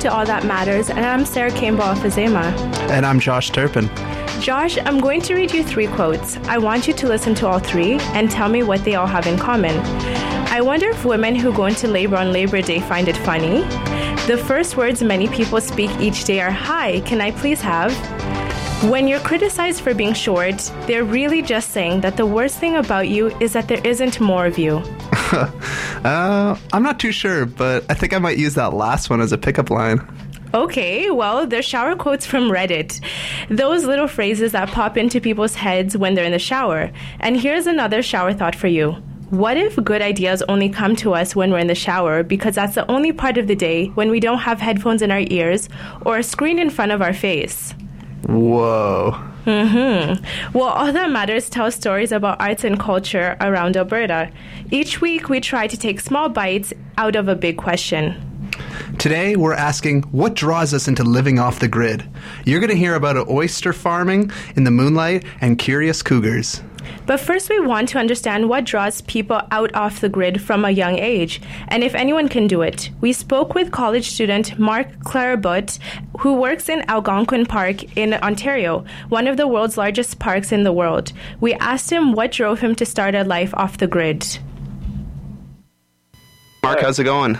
to All That Matters, and I'm Sarah Campbell Afazema. And I'm Josh Turpin. Josh, I'm going to read you three quotes. I want you to listen to all three and tell me what they all have in common. I wonder if women who go into labor on Labor Day find it funny. The first words many people speak each day are Hi, can I please have? When you're criticized for being short, they're really just saying that the worst thing about you is that there isn't more of you. uh, I'm not too sure, but I think I might use that last one as a pickup line. Okay, well, they're shower quotes from Reddit. Those little phrases that pop into people's heads when they're in the shower. And here's another shower thought for you. What if good ideas only come to us when we're in the shower because that's the only part of the day when we don't have headphones in our ears or a screen in front of our face? Whoa. Mm-hmm. Well, Other Matters tells stories about arts and culture around Alberta. Each week, we try to take small bites out of a big question. Today, we're asking what draws us into living off the grid. You're going to hear about oyster farming in the moonlight and curious cougars. But first, we want to understand what draws people out off the grid from a young age, and if anyone can do it. We spoke with college student Marc Clarabut, who works in Algonquin Park in Ontario, one of the world's largest parks in the world. We asked him what drove him to start a life off the grid. Marc, how's it going?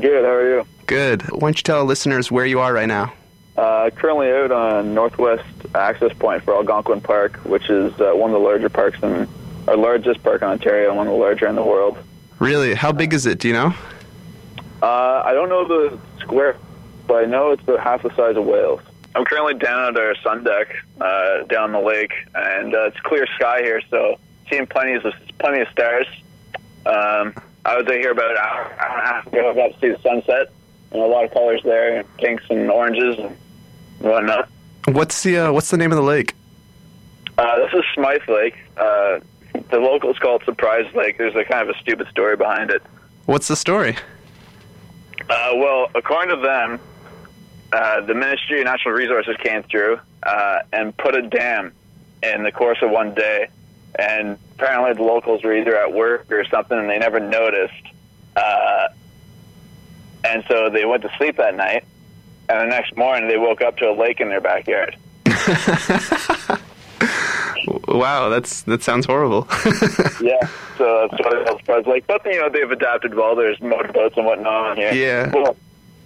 Good. How are you? Good. Why don't you tell listeners where you are right now? Uh, currently out on Northwest Access Point for Algonquin Park, which is uh, one of the larger parks in our largest park in Ontario one of the larger in the world. Really? How big is it? Do you know? Uh, I don't know the square, but I know it's about half the size of Wales. I'm currently down at our sun deck uh, down the lake, and uh, it's clear sky here, so seeing plenty of plenty of stars. Um, I was out here about an hour, hour and a half ago. I got to see the sunset, and a lot of colors there, pinks and oranges and whatnot. What's the uh, What's the name of the lake? Uh, this is Smythe Lake. Uh, the locals call it Surprise Lake. There's a kind of a stupid story behind it. What's the story? Uh, well, according to them, uh, the Ministry of Natural Resources came through uh, and put a dam in the course of one day, and apparently the locals were either at work or something, and they never noticed. Uh, and so they went to sleep that night, and the next morning they woke up to a lake in their backyard. wow, that's that sounds horrible. yeah, so that's what was like. But you know, they've adapted well. There's motorboats and whatnot here. Yeah. Well,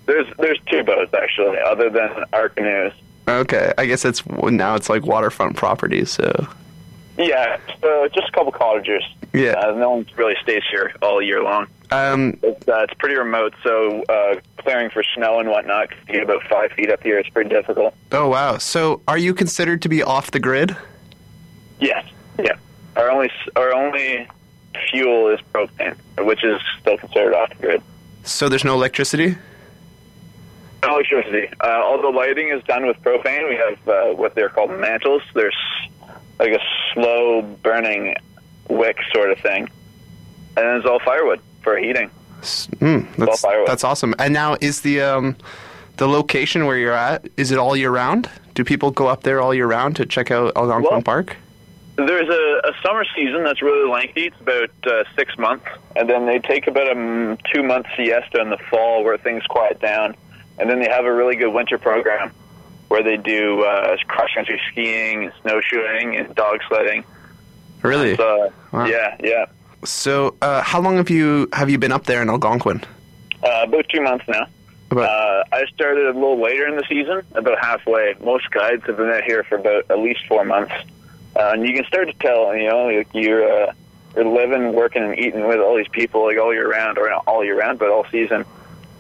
there's there's two boats actually, other than our canoes. Okay, I guess it's now it's like waterfront property. So. Yeah, so just a couple cottagers. Yeah. Uh, no one really stays here all year long. Um, it's, uh, it's pretty remote, so uh, clearing for snow and whatnot can get about five feet up here. It's pretty difficult. Oh wow! So, are you considered to be off the grid? Yes. Yeah. Our only our only fuel is propane, which is still considered off the grid. So there's no electricity. No electricity. Uh, all the lighting is done with propane. We have uh, what they're called mantles. There's like a slow burning wick sort of thing, and it's all firewood for heating. Mm, that's, that's awesome. And now, is the um, the location where you're at? Is it all year round? Do people go up there all year round to check out Algonquin well, Park? There's a, a, summer season that's really lengthy. It's about uh, six months, and then they take about a um, two month siesta in the fall where things quiet down, and then they have a really good winter program where they do uh, cross country skiing, and snowshoeing, and dog sledding. Really? So, wow. Yeah, yeah. So, uh, how long have you have you been up there in Algonquin? Uh, about two months now. About- uh, I started a little later in the season, about halfway. Most guides have been out here for about at least four months, uh, and you can start to tell. You know, like you're uh, you're living, working, and eating with all these people like all year round, or not all year round, but all season,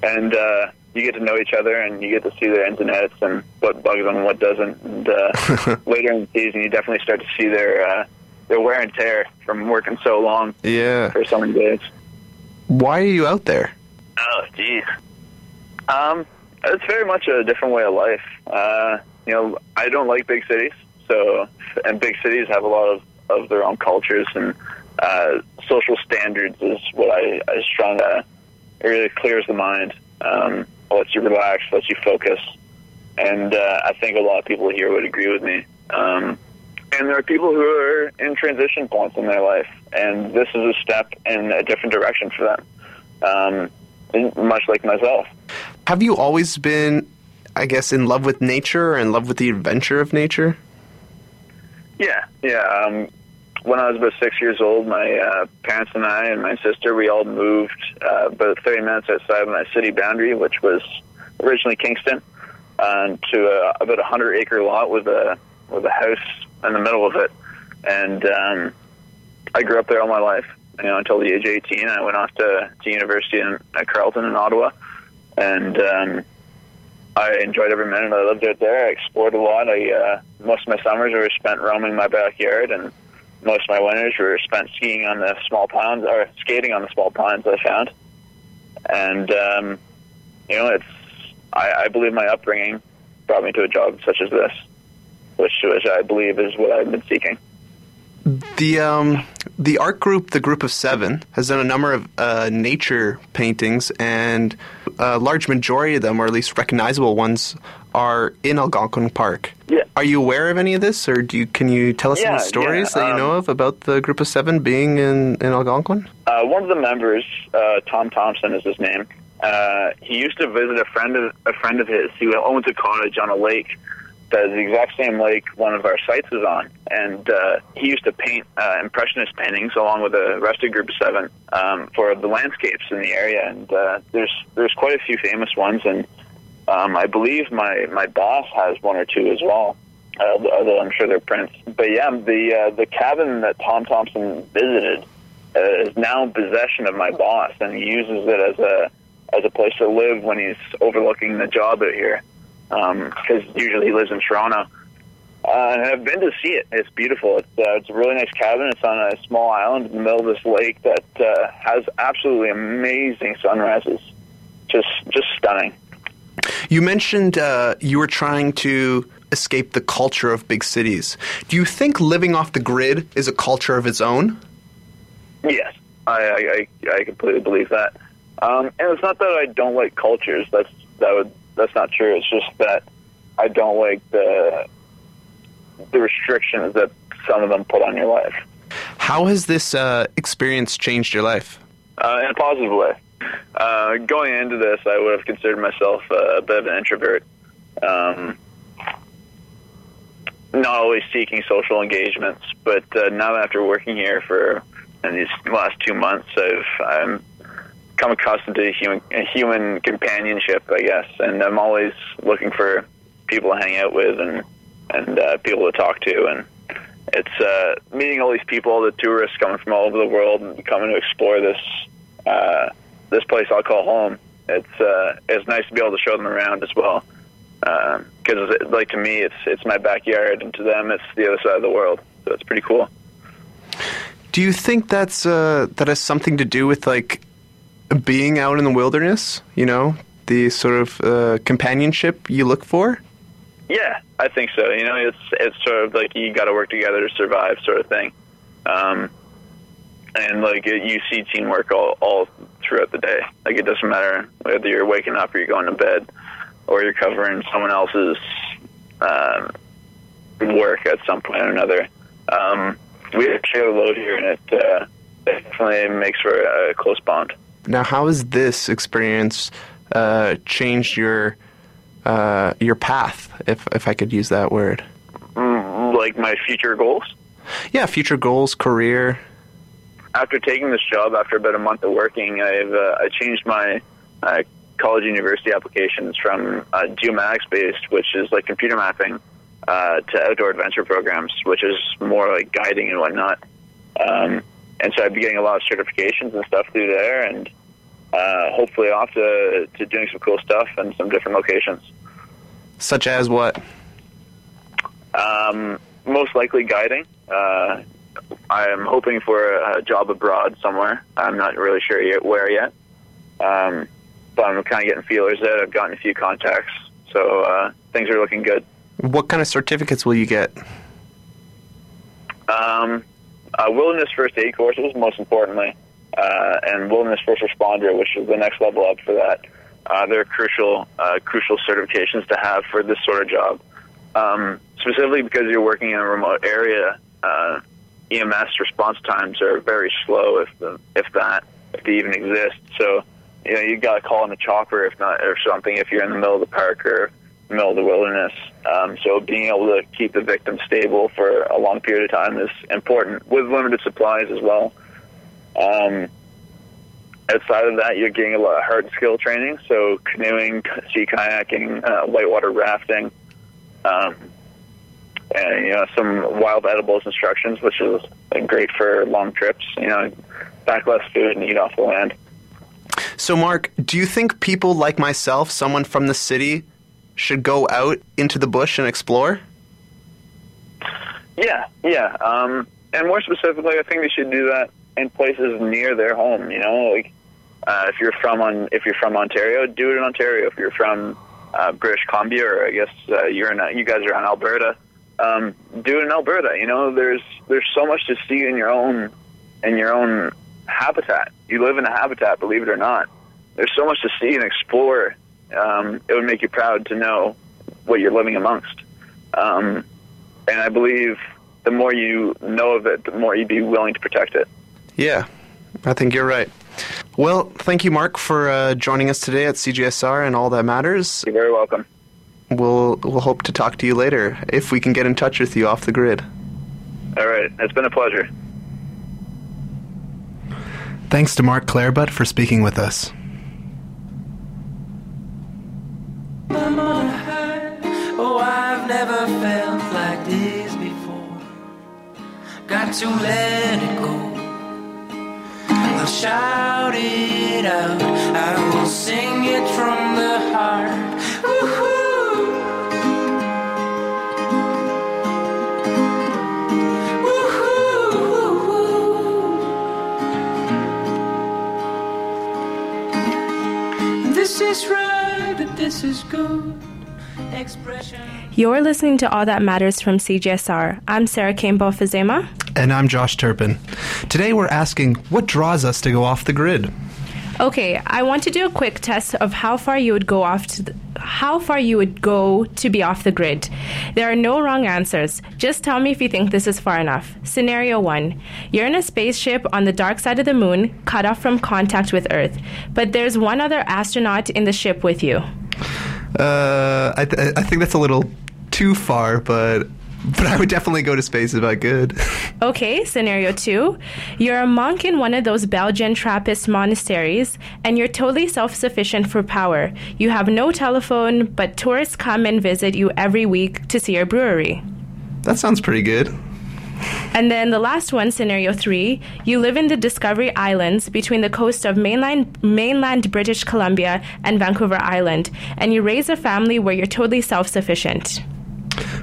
and uh, you get to know each other, and you get to see their ins and outs, and what bugs them and what doesn't. And uh, later in the season, you definitely start to see their uh, their wear and tear from working so long. Yeah. For so many days. Why are you out there? Oh, geez. Um, it's very much a different way of life. Uh, you know, I don't like big cities, so and big cities have a lot of of their own cultures and uh, social standards is what I, I trying to. It really clears the mind, um, lets you relax, lets you focus, and uh, I think a lot of people here would agree with me. Um, and there are people who are in transition points in their life, and this is a step in a different direction for them, um, much like myself. Have you always been, I guess, in love with nature or in love with the adventure of nature? Yeah, yeah. Um, when I was about six years old, my uh, parents and I and my sister, we all moved uh, about 30 minutes outside of my city boundary, which was originally Kingston, uh, to a, about a 100 acre lot with a with a house in the middle of it. And um, I grew up there all my life, you know, until the age of 18. I went off to, to university in, at Carleton in Ottawa, and um, I enjoyed every minute I lived out there. I explored a lot. I uh, most of my summers were spent roaming my backyard, and most of my winters were spent skiing on the small ponds or skating on the small ponds I found. And um, you know, it's I, I believe my upbringing brought me to a job such as this, which which I believe is what I've been seeking. The um, the art group, the Group of Seven, has done a number of uh, nature paintings, and a large majority of them, or at least recognizable ones, are in Algonquin Park. Yeah. Are you aware of any of this, or do you, can you tell us yeah, any stories yeah, that you know um, of about the Group of Seven being in, in Algonquin? Uh, one of the members, uh, Tom Thomson, is his name. Uh, he used to visit a friend of a friend of his who owns a cottage on a lake that is the exact same lake one of our sites is on. And uh, he used to paint uh, impressionist paintings along with the rest of Group of Seven um, for the landscapes in the area. And uh, there's there's quite a few famous ones, and um, I believe my my boss has one or two as well. Although I'm sure they're prints. But yeah, the uh, the cabin that Tom Thomson visited uh, is now in possession of my boss, and he uses it as a as a place to live when he's overlooking the job out here. Because usually he lives in Toronto. Uh, and I've been to see it. It's beautiful. It's uh, it's a really nice cabin. It's on a small island in the middle of this lake that uh, has absolutely amazing sunrises. Just just stunning. You mentioned uh, you were trying to escape the culture of big cities. Do you think living off the grid is a culture of its own? Yes, I I, I completely believe that. Um, and it's not that I don't like cultures. That's that would that's not true. It's just that I don't like the the restrictions that some of them put on your life. How has this uh, experience changed your life? Uh, in a positive way. Uh, going into this, I would have considered myself a bit of an introvert. Um, not always seeking social engagements, but uh, now after working here for in these last two months, I've I'm come accustomed to human human companionship, I guess, and I'm always looking for people to hang out with and and uh, people to talk to, and it's uh, meeting all these people, all the tourists coming from all over the world and coming to explore this uh, this place I'll call home. It's uh, it's nice to be able to show them around as well, because uh, like to me, it's it's my backyard, and to them, it's the other side of the world. So it's pretty cool. Do you think that's uh, that has something to do with like being out in the wilderness? You know, the sort of uh, companionship you look for. Yeah, I think so. You know, it's it's sort of like you got to work together to survive, sort of thing. Um, and like it, you see teamwork all all throughout the day. Like it doesn't matter whether you're waking up or you're going to bed, or you're covering someone else's um, work at some point or another. Um, we share the load here, and it uh, definitely makes for a close bond. Now, how has this experience uh, changed your uh, your path, if if I could use that word? Mm, like my future goals. Yeah, future goals, career. After taking this job, after about a month of working, I've uh, I changed my uh, college university applications from uh, geomatics based, which is like computer mapping, uh, to outdoor adventure programs, which is more like guiding and whatnot. Um, and so I'd be getting a lot of certifications and stuff through there, and uh, hopefully off to, to doing some cool stuff in some different locations. Such as what? Um, most likely guiding. Uh, I am hoping for a job abroad somewhere. I'm not really sure yet where yet, um, but I'm kind of getting feelers out. I've gotten a few contacts, so uh, things are looking good. What kind of certificates will you get? Um, uh, wilderness first aid courses, most importantly, uh, and wilderness first responder, which is the next level up for that. Uh, they're crucial, uh, crucial certifications to have for this sort of job. Um, specifically because you're working in a remote area, uh, EMS response times are very slow, if the, if that, if they even exist. So you know you got to call in a chopper if not or something if you're in the middle of the park or middle of the wilderness. Um, so being able to keep the victim stable for a long period of time is important with limited supplies as well. Um, outside of that, you're getting a lot of hard skill training, so canoeing, sea kayaking, uh, whitewater rafting, um, and you know some wild edibles instructions, which is great for long trips. You know, pack less food and eat off the land. So, Marc, do you think people like myself, someone from the city, should go out into the bush and explore? Yeah, yeah. Um, and more specifically, I think they should do that in places near their home. You know, like uh, if you're from on if you're from Ontario, do it in Ontario. If you're from uh, British Columbia, or I guess uh, you're in you guys are in Alberta, um, do it in Alberta. You know, there's there's so much to see in your own in your own habitat. You live in a habitat, believe it or not. There's so much to see and explore. Um, it would make you proud to know what you're living amongst. Um, and I believe the more you know of it, the more you'd be willing to protect it. Yeah, I think you're right. Well, thank you, Marc, for uh, joining us today at CJSR and all that matters. You're very welcome. We'll we'll hope to talk to you later if we can get in touch with you off the grid. All right, it's been a pleasure. Thanks to Marc Clarabut for speaking with us. Oh, to let it go. I'll shout it out. I will sing it from the This is right, this is good. Expression. You're listening to All That Matters from CJSR. I'm Sarah Campbell Fazema. And I'm Josh Turpin. Today we're asking what draws us to go off the grid? Okay, I want to do a quick test of how far you would go off to the, how far you would go to be off the grid. There are no wrong answers. Just tell me if you think this is far enough. Scenario 1. You're in a spaceship on the dark side of the moon, cut off from contact with Earth, but there's one other astronaut in the ship with you. Uh, I, th- I think that's a little too far, but but I would definitely go to space if I could. Okay, scenario two. You're a monk in one of those Belgian Trappist monasteries, and you're totally self sufficient for power. You have no telephone, but tourists come and visit you every week to see your brewery. That sounds pretty good. And then the last one, scenario three, you live in the Discovery Islands between the coast of mainland, mainland British Columbia and Vancouver Island, and you raise a family where you're totally self sufficient.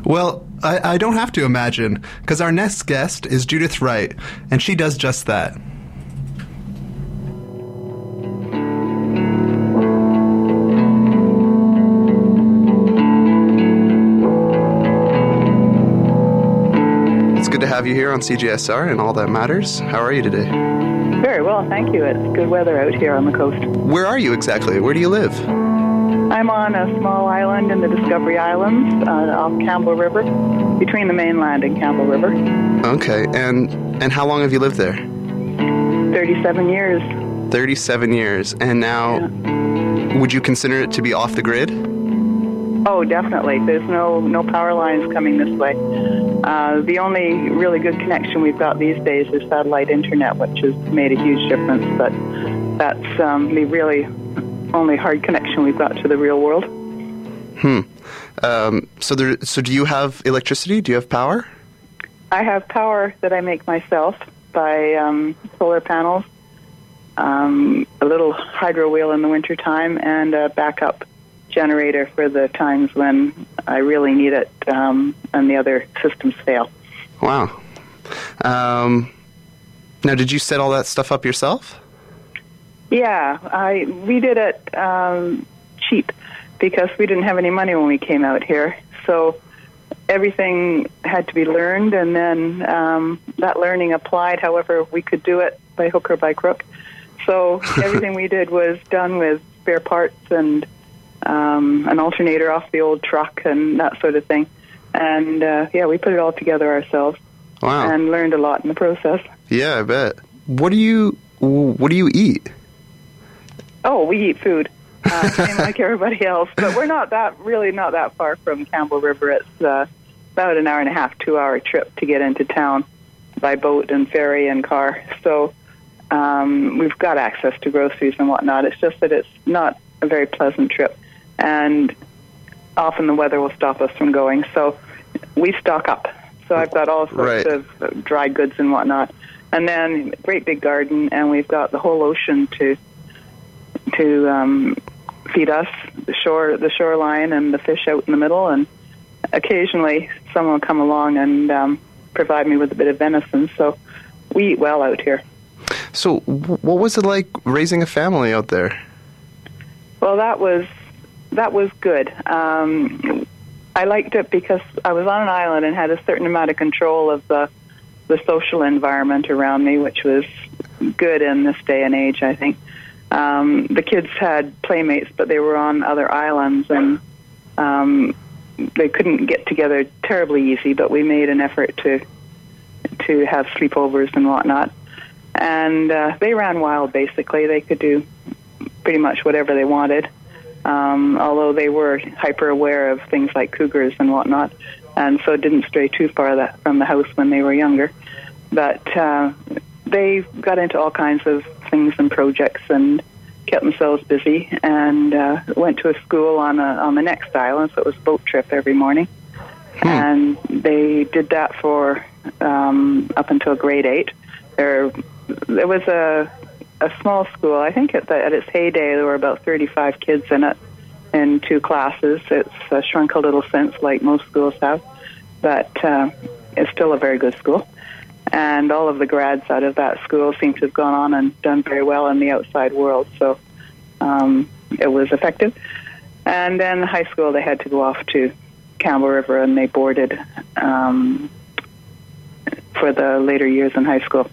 Well, I, I don't have to imagine, because our next guest is Judith Wright, and she does just that. It's good to have you here on CJSR and all that matters. How are you today? Very well, thank you. It's good weather out here on the coast. Where are you exactly? Where do you live? I'm on a small island in the Discovery Islands uh, off Campbell River, between the mainland and Campbell River. Okay, and and how long have you lived there? 37 years. 37 years. And now, would you consider it to be off the grid? Oh, definitely. There's no no power lines coming this way. Uh, the only really good connection we've got these days is satellite internet, which has made a huge difference. But that's um, the really only hard connection we've got to the real world. Hmm. Um, so there. So do you have electricity? Do you have power? I have power that I make myself by um, solar panels, um, a little hydro wheel in the wintertime, and a backup generator for the times when I really need it um, and the other systems fail. Wow. Um, now, did you set all that stuff up yourself? Yeah, I we did it um, cheap because we didn't have any money when we came out here, so everything had to be learned, and then um, that learning applied. However, we could do it by hook or by crook. So everything we did was done with spare parts and um, an alternator off the old truck and that sort of thing. And uh, yeah, we put it all together ourselves Wow. and learned a lot in the process. yeah, I bet. What do you What do you eat? Oh, we eat food, uh, same like everybody else. But we're not that really not that far from Campbell River. It's uh, about an hour and a half, two hour trip to get into town by boat and ferry and car. So um, we've got access to groceries and whatnot. It's just that it's not a very pleasant trip, and often the weather will stop us from going. So we stock up. So I've got all sorts Right. of dry goods and whatnot, and then great big garden, and we've got the whole ocean to to um, feed us, the shore, the shoreline, and the fish out in the middle, and occasionally someone will come along and um, provide me with a bit of venison. So we eat well out here. So, what was it like raising a family out there? Well, that was that was good. Um, I liked it because I was on an island and had a certain amount of control of the the social environment around me, which was good in this day and age. I think um, the kids had playmates, but they were on other islands and um, they couldn't get together terribly easy. But we made an effort to to have sleepovers and whatnot, and uh, they ran wild. Basically, they could do pretty much whatever they wanted. Um, although they were hyper aware of things like cougars and whatnot, and so didn't stray too far that, from the house when they were younger. But uh, they got into all kinds of things and projects and kept themselves busy and uh, went to a school on a, on the next island, so it was a boat trip every morning. And they did that for um, up until grade eight. There, there was a a small school. I think at, the, at its heyday there were about 35 kids in it in two classes. It's uh, shrunk a little since, like most schools have, but uh, it's still a very good school. And all of the grads out of that school seem to have gone on and done very well in the outside world. So um, it was effective. And then high school, they had to go off to Campbell River and they boarded um, for the later years in high school.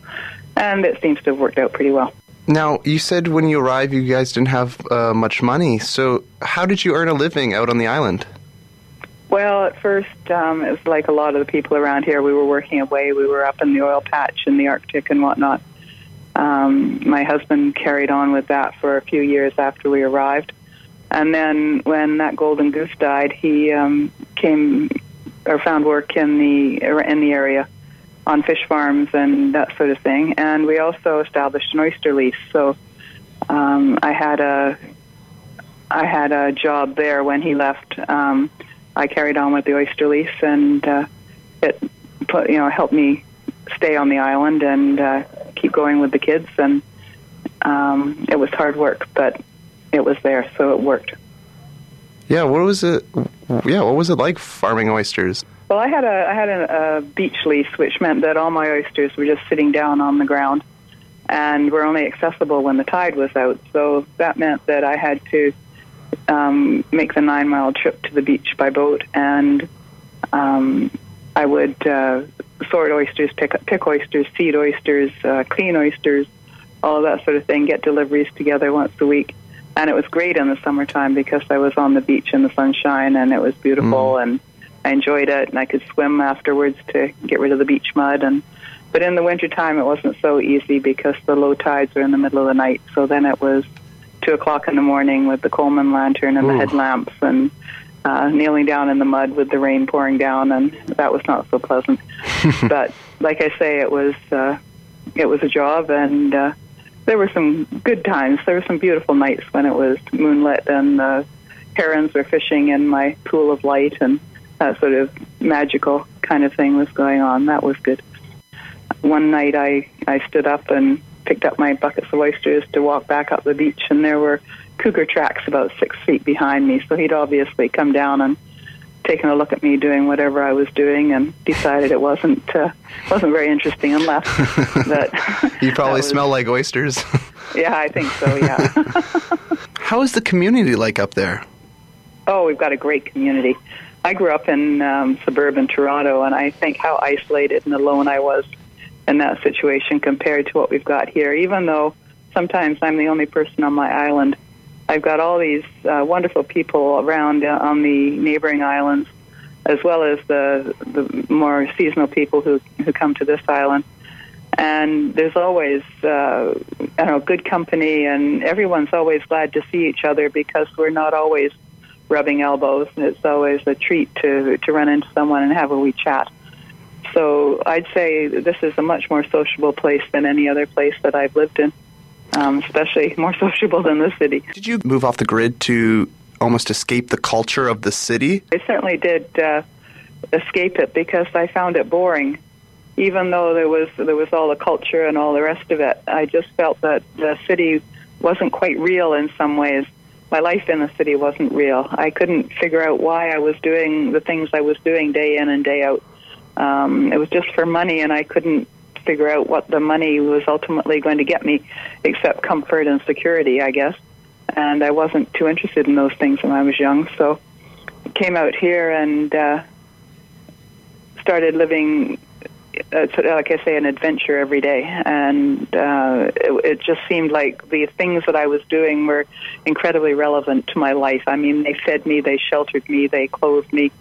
And it seems to have worked out pretty well. Now, you said when you arrived, you guys didn't have uh, much money. So, how did you earn a living out on the island? Well, at first, um, it was like a lot of the people around here. We were working away. We were up in the oil patch in the Arctic and whatnot. Um, my husband carried on with that for a few years after we arrived. And then when that golden goose died, he um, came or found work in the in the area on fish farms and that sort of thing. And we also established an oyster lease. So um, I had a I had a job there when he left. Um, I carried on with the oyster lease, and uh, it put, you know helped me stay on the island and uh, keep going with the kids. And um, it was hard work, but it was there, so it worked. Yeah, what was it? Yeah, what was it like farming oysters? Well, I had a I had a, a beach lease, which meant that all my oysters were just sitting down on the ground, and were only accessible when the tide was out. So that meant that I had to um, make the nine mile trip to the beach by boat, and um, I would uh, sort oysters, pick pick oysters, seed oysters, uh, clean oysters, all of that sort of thing. Get deliveries together once a week, and it was great in the summertime because I was on the beach in the sunshine and it was beautiful and I enjoyed it. And I could swim afterwards to get rid of the beach mud. And but in the wintertime it wasn't so easy because the low tides were in the middle of the night. So then it was two o'clock in the morning with the Coleman lantern and the Ooh. headlamps and uh, kneeling down in the mud with the rain pouring down and that was not so pleasant but like I say it was uh, it was a job and uh, there were some good times there were some beautiful nights when it was moonlit and the herons were fishing in my pool of light and that sort of magical kind of thing was going on. That was good. One night I, I stood up and picked up my buckets of oysters to walk back up the beach, and there were cougar tracks about six feet behind me. So he'd obviously come down and taken a look at me doing whatever I was doing, and decided it wasn't uh, wasn't very interesting and left. but You probably was- smell like oysters. Yeah, I think so. Yeah. How is the community like up there? Oh, we've got a great community. I grew up in um, suburban Toronto, and I think how isolated and alone I was in that situation compared to what we've got here. Even though sometimes I'm the only person on my island, I've got all these uh, wonderful people around uh, on the neighboring islands, as well as the the more seasonal people who who come to this island. and there's always uh, I don't know good company, and everyone's always glad to see each other because we're not always rubbing elbows. And it's always a treat to to run into someone and have a wee chat. So I'd say this is a much more sociable place than any other place that I've lived in, um, especially more sociable than the city. Did you move off the grid to almost escape the culture of the city? I certainly did uh, escape it because I found it boring. Even though there was there was all the culture and all the rest of it, I just felt that the city wasn't quite real in some ways. My life in the city wasn't real. I couldn't figure out why I was doing the things I was doing day in and day out. Um, it was just for money, and I couldn't figure out what the money was ultimately going to get me, except comfort and security, I guess. And I wasn't too interested in those things when I was young, so I came out here and uh, started living, uh, like I say, an adventure every day. And uh, it, it just seemed like the things that I was doing were incredibly relevant to my life. I mean, they fed me, they sheltered me, they clothed me.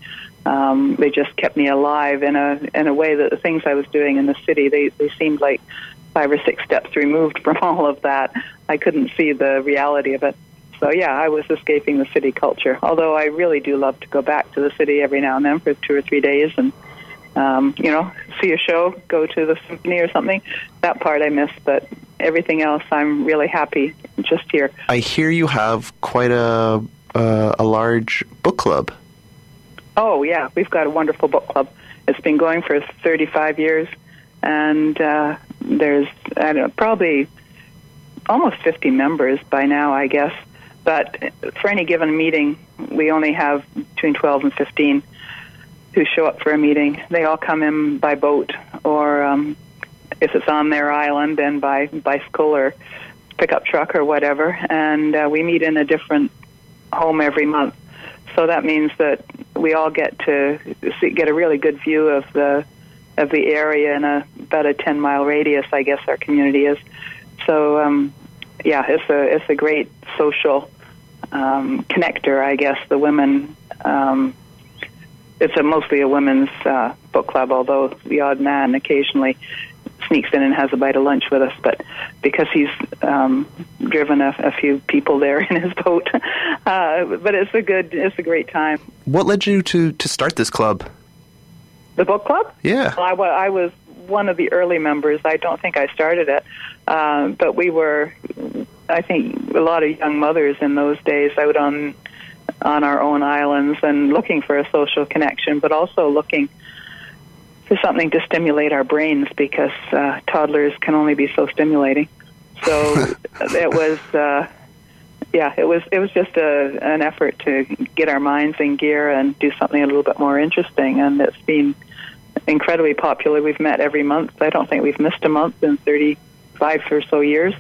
Um, they just kept me alive in a in a way that the things I was doing in the city they they seemed like five or six steps removed from all of that. I couldn't see the reality of it. So yeah, I was escaping the city culture. Although I really do love to go back to the city every now and then for two or three days and um, you know see a show, go to the symphony or something. That part I miss, but everything else I'm really happy just here. I hear you have quite a uh, a large book club. Oh yeah, we've got a wonderful book club. It's been going for 35 years, and uh, there's I don't know probably almost 50 members by now, I guess. But for any given meeting, we only have between 12 and 15 who show up for a meeting. They all come in by boat, or um, if it's on their island, then by bicycle or pickup truck or whatever. And uh, we meet in a different home every month. So that means that we all get to see, get a really good view of the of the area in a about a 10 mile radius. I guess our community is. So um, yeah, it's a it's a great social um, connector. I guess the women. Um, it's a mostly a women's uh, book club, although the odd man occasionally sneaks in and has a bite of lunch with us. But because he's um, driven a, a few people there in his boat, uh, but it's a good, it's a great time. What led you to to start this club? The book club? Yeah. Well, I, I was one of the early members. I don't think I started it, uh, but we were, I think, a lot of young mothers in those days out on on our own islands and looking for a social connection, but also looking for something to stimulate our brains because uh, toddlers can only be so stimulating. So it was, uh, yeah, it was it was just a, an effort to get our minds in gear and do something a little bit more interesting, and it's been incredibly popular. We've met every month. I don't think we've missed a month in 35 or so years,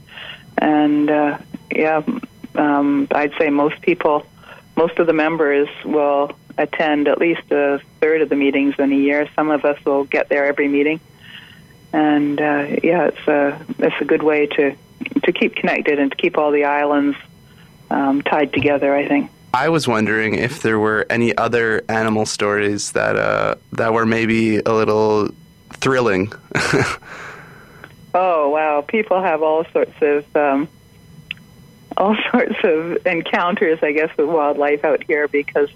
and uh, yeah, um, I'd say most people, most of the members will attend at least a third of the meetings in a year. Some of us will get there every meeting, and uh, yeah, it's a it's a good way to to keep connected and to keep all the islands um, tied together. I think. I was wondering if there were any other animal stories that uh, that were maybe a little thrilling. Oh wow! People have all sorts of um, all sorts of encounters, I guess, with wildlife out here because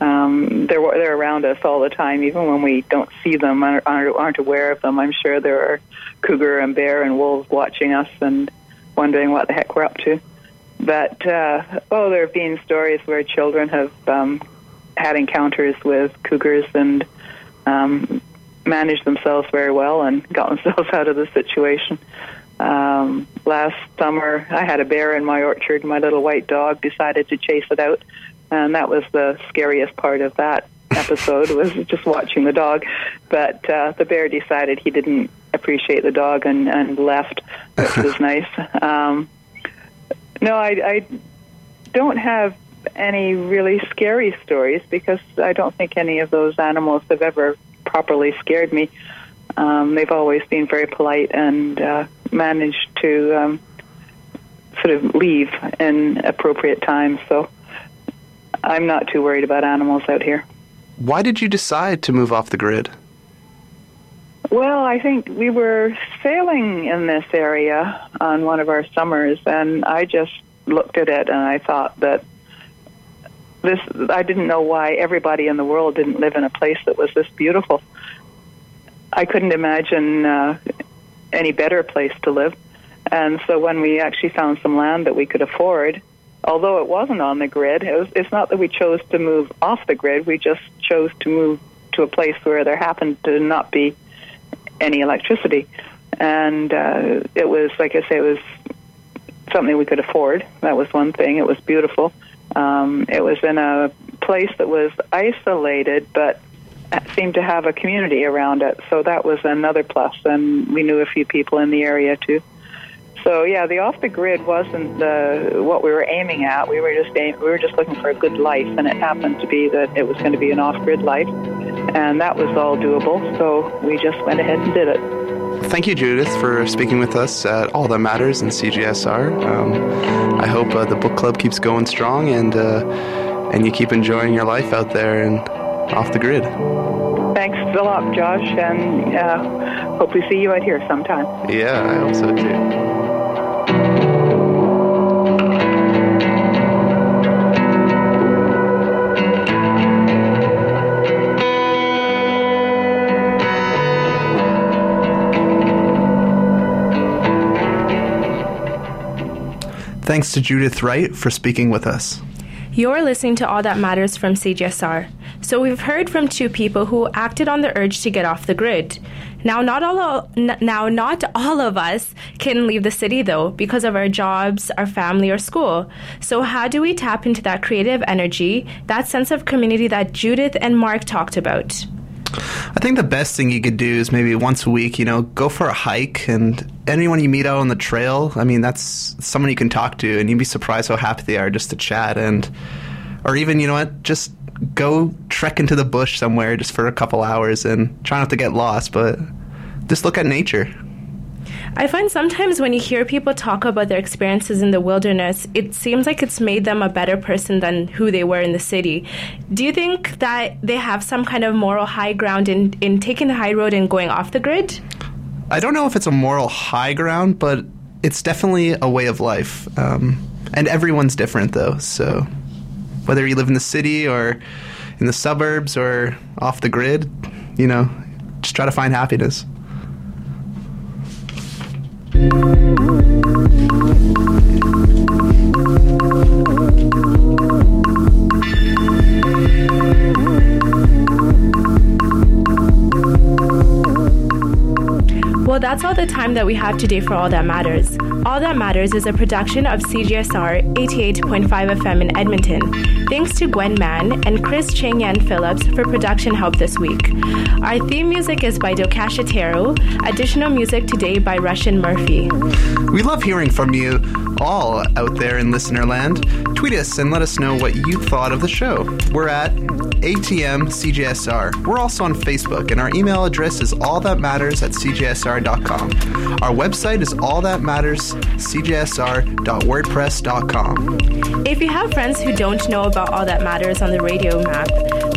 um, they're they're around us all the time, even when we don't see them aren't, aren't aware of them. I'm sure there are cougar and bear and wolves watching us and wondering what the heck we're up to. But uh, oh, there have been stories where children have um, had encounters with cougars and um, managed themselves very well and got themselves out of the situation. Um, last summer, I had a bear in my orchard. My little white dog decided to chase it out, and that was the scariest part of that episode was just watching the dog. But uh, the bear decided he didn't appreciate the dog and, and left, which was nice. Um, no, I, I don't have any really scary stories because I don't think any of those animals have ever properly scared me. Um, they've always been very polite and uh, managed to um, sort of leave in appropriate times. So I'm not too worried about animals out here. Why did you decide to move off the grid? Well, I think we were sailing in this area on one of our summers, and I just looked at it and I thought that this. I didn't know why everybody in the world didn't live in a place that was this beautiful. I couldn't imagine uh, any better place to live. And so when we actually found some land that we could afford, although it wasn't on the grid, it was, it's not that we chose to move off the grid. We just chose to move to a place where there happened to not be any electricity. And uh, it was, like I say, it was something we could afford. That was one thing. It was beautiful. Um, it was in a place that was isolated, but seemed to have a community around it. So that was another plus, and we knew a few people in the area too. So yeah, the off the grid wasn't the, what we were aiming at. We were just aim, we were just looking for a good life, and it happened to be that it was going to be an off grid life, and that was all doable. So we just went ahead and did it. Thank you, Judith, for speaking with us at All That Matters in CJSR. Um, I hope uh, the book club keeps going strong and uh, and you keep enjoying your life out there and off the grid. Thanks a lot, Josh, and uh, hope we see you out here sometime. Yeah, I hope so too. Thanks to Judith Wright for speaking with us. You're listening to All That Matters from CJSR. So we've heard from two people who acted on the urge to get off the grid. Now, not all now not all of us can leave the city though because of our jobs, our family, or school. So how do we tap into that creative energy, that sense of community that Judith and Marc talked about? I think the best thing you could do is maybe once a week, you know, go for a hike and anyone you meet out on the trail, I mean, that's someone you can talk to and you'd be surprised how happy they are just to chat and or even, you know what, just go trek into the bush somewhere just for a couple hours and try not to get lost, but just look at nature. I find sometimes when you hear people talk about their experiences in the wilderness, it seems like it's made them a better person than who they were in the city. Do you think that they have some kind of moral high ground in, in taking the high road and going off the grid? I don't know if it's a moral high ground, but it's definitely a way of life. Um, and everyone's different, though. So whether you live in the city or in the suburbs or off the grid, you know, just try to find happiness. Well, that's all the time that we have today for All That Matters. All That Matters is a production of CJSR 88.5 FM in Edmonton. Thanks to Gwen Mann and Chris Chang Yan Phillips for production help this week. Our theme music is by Dokasha Tero. Additional music today by Róisín Murphy. We love hearing from you all out there in listener land. Tweet us and let us know what you thought of the show. We're at ATM CJSR. We're also on Facebook, and our email address is allthatmatters at cjsr.com. Our website is allthatmatterscjsr.wordpress.com. If you have friends who don't know about All That Matters on the radio map,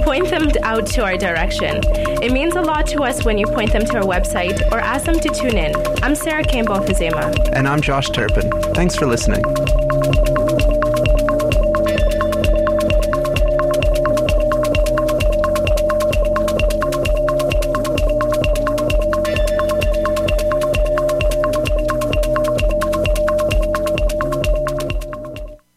point them out to our direction. It means a lot to us when you point them to our website or ask them to tune in. I'm Sarah Campbell Fizema. And I'm Josh Turpin. Thanks for listening.